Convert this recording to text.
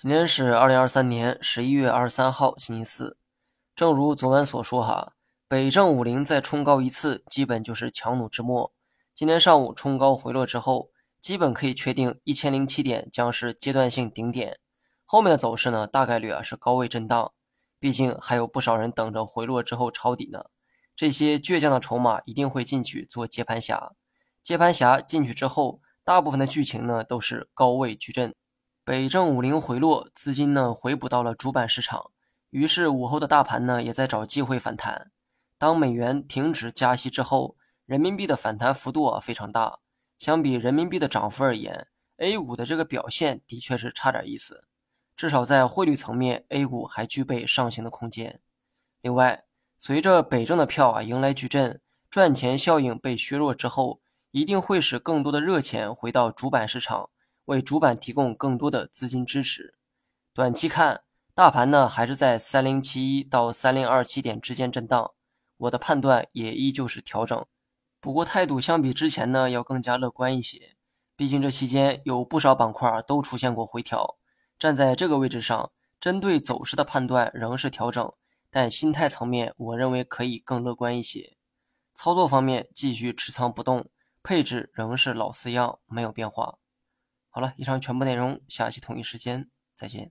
今天是二零二三年十一月二十三号，星期四。正如昨晚所说，哈，北证五零再冲高一次，基本就是强弩之末。今天上午冲高回落之后，基本可以确定一千零七点将是阶段性顶点。后面的走势呢，大概率啊是高位震荡。毕竟还有不少人等着回落之后抄底呢。这些倔强的筹码一定会进去做接盘侠。接盘侠进去之后，大部分的剧情呢都是高位矩阵。北证五零回落，资金呢回补到了主板市场，于是午后的大盘呢也在找机会反弹。当美元停止加息之后，人民币的反弹幅度啊非常大，相比人民币的涨幅而言，A 股的这个表现的确是差点意思。至少在汇率层面，A 股还具备上行的空间。另外，随着北证的票啊迎来矩阵，赚钱效应被削弱之后，一定会使更多的热钱回到主板市场。为主板提供更多的资金支持。短期看，大盘呢还是在三零七一到三零二七点之间震荡。我的判断也依旧是调整，不过态度相比之前呢要更加乐观一些。毕竟这期间有不少板块都出现过回调。站在这个位置上，针对走势的判断仍是调整，但心态层面我认为可以更乐观一些。操作方面继续持仓不动，配置仍是老四样，没有变化。好了，以上全部内容，下期同一时间再见。